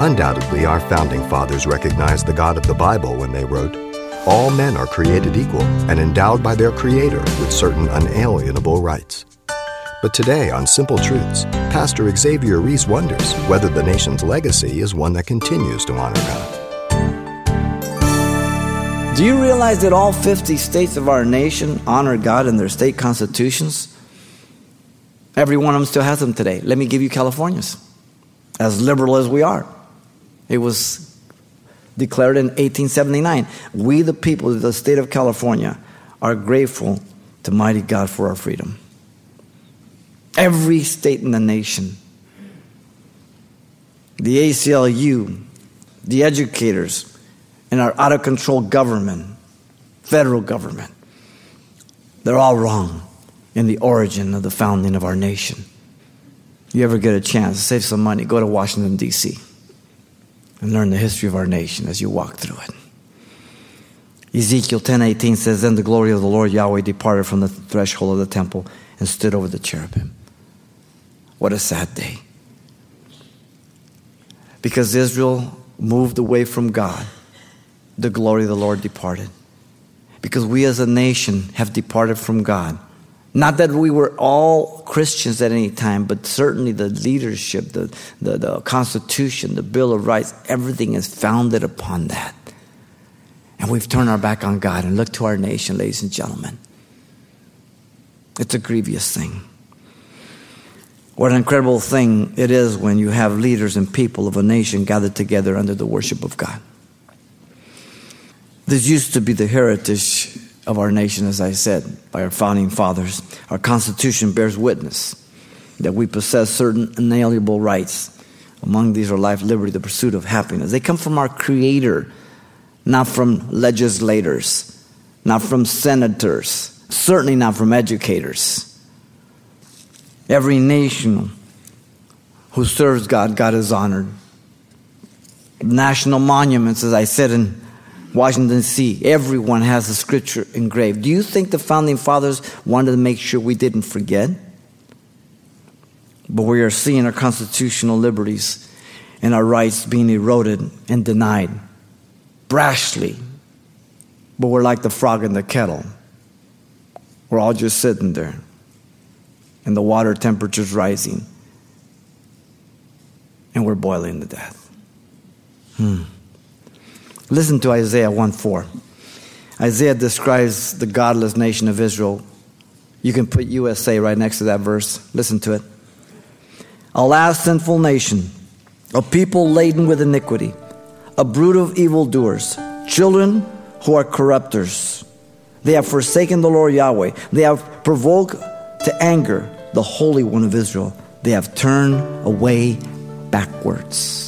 Undoubtedly, our founding fathers recognized the God of the Bible when they wrote, All men are created equal and endowed by their Creator with certain unalienable rights. But today, on Simple Truths, Pastor Xavier Reese wonders whether the nation's legacy is one that continues to honor God. Do you realize that all 50 states of our nation honor God in their state constitutions? Every one of them still has them today. Let me give you California's, as liberal as we are. It was declared in 1879. We, the people of the state of California, are grateful to mighty God for our freedom. Every state in the nation, the ACLU, the educators, and our out of control government, federal government, they're all wrong in the origin of the founding of our nation. You ever get a chance, to save some money, go to Washington, D.C and learn the history of our nation as you walk through it. Ezekiel 10:18 says, "Then the glory of the Lord Yahweh departed from the threshold of the temple and stood over the cherubim." What a sad day. Because Israel moved away from God, the glory of the Lord departed. Because we as a nation have departed from God, not that we were all Christians at any time, but certainly the leadership, the, the, the, Constitution, the Bill of Rights, everything is founded upon that. And we've turned our back on God and looked to our nation, ladies and gentlemen. It's a grievous thing. What an incredible thing it is when you have leaders and people of a nation gathered together under the worship of God. This used to be the heritage of our nation, as I said, by our founding fathers. Our Constitution bears witness that we possess certain inalienable rights. Among these are life, liberty, the pursuit of happiness. They come from our Creator, not from legislators, not from senators, certainly not from educators. Every nation who serves God, God is honored. National monuments, as I said in Washington, D.C., everyone has a scripture engraved. Do you think the founding fathers wanted to make sure we didn't forget? But we are seeing our constitutional liberties and our rights being eroded and denied brashly. But we're like the frog in the kettle. We're all just sitting there, and the water temperature's rising, and we're boiling to death. Hmm. Listen to Isaiah 1 4. Isaiah describes the godless nation of Israel. You can put USA right next to that verse. Listen to it. Alas, sinful nation, a people laden with iniquity, a brood of evildoers, children who are corrupters. They have forsaken the Lord Yahweh. They have provoked to anger the Holy One of Israel. They have turned away backwards